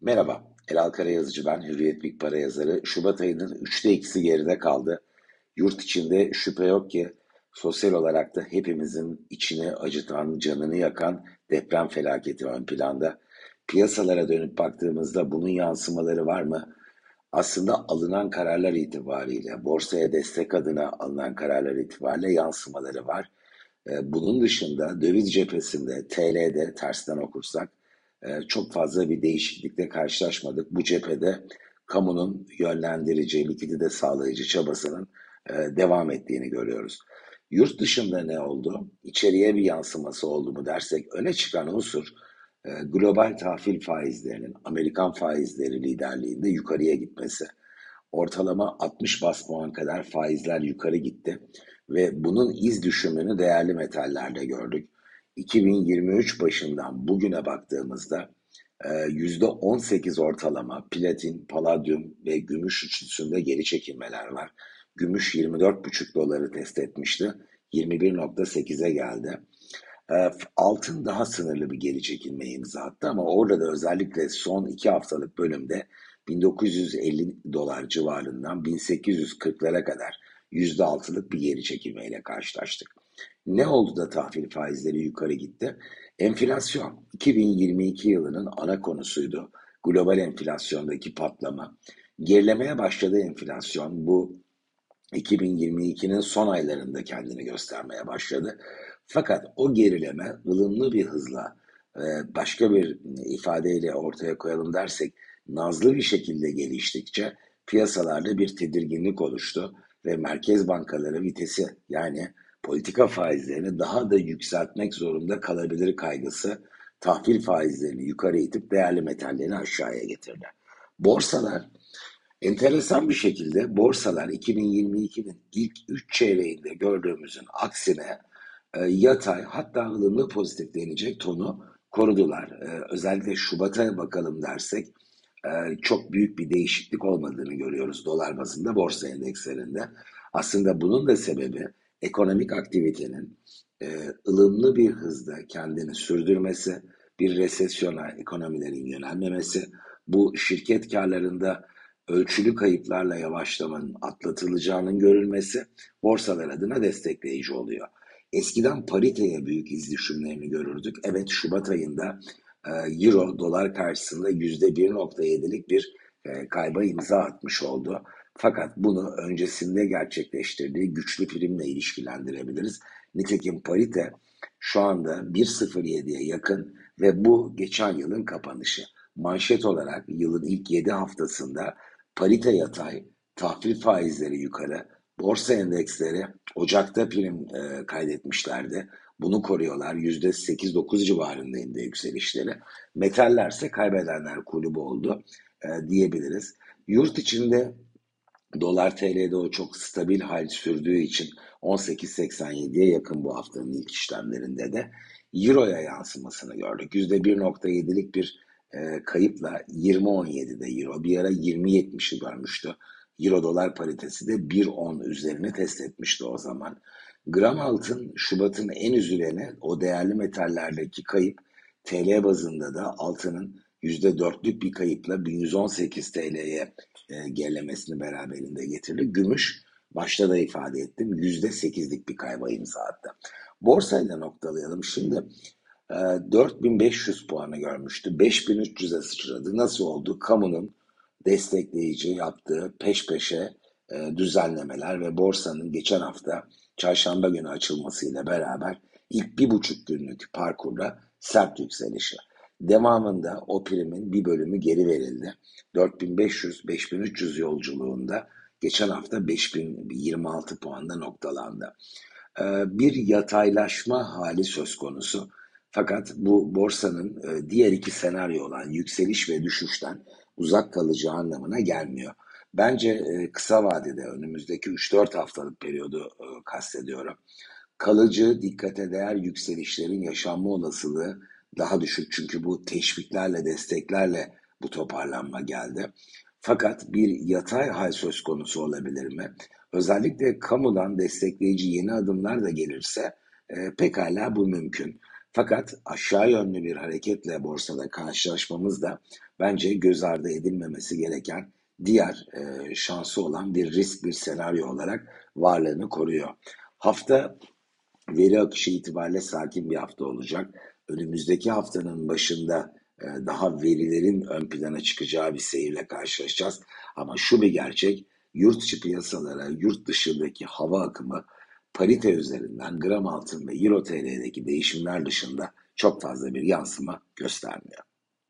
Merhaba, Elal Karayazıcı ben, Hürriyet Big Para yazarı. Şubat ayının üçte ikisi geride kaldı. Yurt içinde şüphe yok ki sosyal olarak da hepimizin içini acıtan, canını yakan deprem felaketi ön planda. Piyasalara dönüp baktığımızda bunun yansımaları var mı? Aslında alınan kararlar itibariyle, borsaya destek adına alınan kararlar itibariyle yansımaları var. Ee, bunun dışında döviz cephesinde, TL'de tersten okursak çok fazla bir değişiklikle karşılaşmadık. Bu cephede kamunun yönlendirici, likidite sağlayıcı çabasının e, devam ettiğini görüyoruz. Yurt dışında ne oldu? İçeriye bir yansıması oldu mu dersek öne çıkan unsur e, global tahvil faizlerinin Amerikan faizleri liderliğinde yukarıya gitmesi. Ortalama 60 bas puan kadar faizler yukarı gitti ve bunun iz düşümünü değerli metallerde gördük. 2023 başından bugüne baktığımızda %18 e, ortalama platin, paladyum ve gümüş üçlüsünde geri çekilmeler var. Gümüş 24,5 doları test etmişti. 21.8'e geldi. E, altın daha sınırlı bir geri çekilme imza attı ama orada da özellikle son iki haftalık bölümde 1950 dolar civarından 1840'lara kadar %6'lık bir geri çekilmeyle karşılaştık. Ne oldu da tahvil faizleri yukarı gitti? Enflasyon 2022 yılının ana konusuydu. Global enflasyondaki patlama. Gerilemeye başladı enflasyon. Bu 2022'nin son aylarında kendini göstermeye başladı. Fakat o gerileme ılımlı bir hızla e, başka bir ifadeyle ortaya koyalım dersek nazlı bir şekilde geliştikçe piyasalarda bir tedirginlik oluştu ve merkez bankaları vitesi yani politika faizlerini daha da yükseltmek zorunda kalabilir kaygısı tahvil faizlerini yukarı itip değerli metallerini aşağıya getirdi. Borsalar enteresan bir şekilde borsalar 2022'nin ilk 3 çeyreğinde gördüğümüzün aksine e, yatay hatta ılımlı pozitif denecek tonu korudular. E, özellikle Şubat'a bakalım dersek e, çok büyük bir değişiklik olmadığını görüyoruz dolar bazında borsa endekslerinde. Aslında bunun da sebebi ekonomik aktivitenin e, ılımlı bir hızda kendini sürdürmesi, bir resesyona ekonomilerin yönelmemesi, bu şirket karlarında ölçülü kayıplarla yavaşlamanın atlatılacağının görülmesi borsalar adına destekleyici oluyor. Eskiden pariteye büyük iz düşümlerini görürdük. Evet Şubat ayında e, Euro dolar karşısında %1.7'lik bir e, kayba imza atmış oldu. Fakat bunu öncesinde gerçekleştirdiği güçlü primle ilişkilendirebiliriz. Nitekim parite şu anda 1.07'ye yakın ve bu geçen yılın kapanışı. Manşet olarak yılın ilk 7 haftasında parite yatay, tahvil faizleri yukarı, borsa endeksleri Ocak'ta prim e, kaydetmişlerdi. Bunu koruyorlar. %8-9 civarında indi yükselişleri. Metallerse kaybedenler kulübü oldu e, diyebiliriz. Yurt içinde Dolar TL'de o çok stabil hal sürdüğü için 18.87'ye yakın bu haftanın ilk işlemlerinde de Euro'ya yansımasını gördük. %1.7'lik bir e, kayıpla 20.17'de Euro bir ara 20.70'i görmüştü. Euro dolar paritesi de 1.10 üzerine test etmişti o zaman. Gram altın Şubat'ın en üzüleni o değerli metallerdeki kayıp TL bazında da altının %4'lük bir kayıpla 1118 TL'ye e, gerilemesini beraberinde getirdi. Gümüş başta da ifade ettim %8'lik bir kayba imza attı. Borsayla noktalayalım. Şimdi e, 4500 puanı görmüştü. 5300'e sıçradı. Nasıl oldu? Kamunun destekleyici yaptığı peş peşe e, düzenlemeler ve borsanın geçen hafta çarşamba günü açılmasıyla beraber ilk bir buçuk günlük parkurda sert yükselişi. Devamında o primin bir bölümü geri verildi. 4500-5300 yolculuğunda geçen hafta 5026 puanda noktalandı. Ee, bir yataylaşma hali söz konusu. Fakat bu borsanın e, diğer iki senaryo olan yükseliş ve düşüşten uzak kalacağı anlamına gelmiyor. Bence e, kısa vadede önümüzdeki 3-4 haftalık periyodu e, kastediyorum. Kalıcı, dikkate değer yükselişlerin yaşanma olasılığı daha düşük çünkü bu teşviklerle, desteklerle bu toparlanma geldi. Fakat bir yatay hal söz konusu olabilir mi? Özellikle kamudan destekleyici yeni adımlar da gelirse e, pekala bu mümkün. Fakat aşağı yönlü bir hareketle borsada karşılaşmamız da bence göz ardı edilmemesi gereken diğer e, şansı olan bir risk, bir senaryo olarak varlığını koruyor. Hafta veri akışı itibariyle sakin bir hafta olacak. Önümüzdeki haftanın başında e, daha verilerin ön plana çıkacağı bir seyirle karşılaşacağız. Ama şu bir gerçek, yurt içi piyasalara, yurt dışındaki hava akımı parite üzerinden gram altın ve euro TL'deki değişimler dışında çok fazla bir yansıma göstermiyor.